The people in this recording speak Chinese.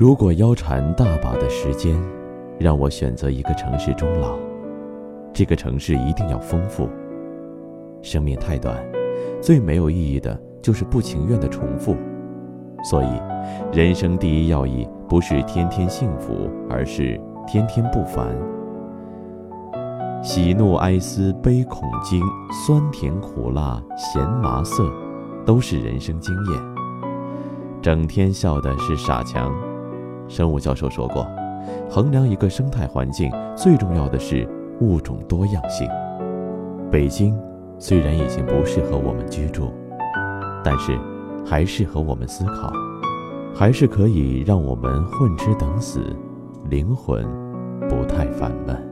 如果腰缠大把的时间，让我选择一个城市终老，这个城市一定要丰富。生命太短，最没有意义的就是不情愿的重复。所以，人生第一要义不是天天幸福，而是天天不烦。喜怒哀思悲恐惊，酸甜苦辣咸麻涩，都是人生经验。整天笑的是傻强。生物教授说过，衡量一个生态环境，最重要的是物种多样性。北京虽然已经不适合我们居住，但是还适合我们思考，还是可以让我们混吃等死，灵魂不太烦闷。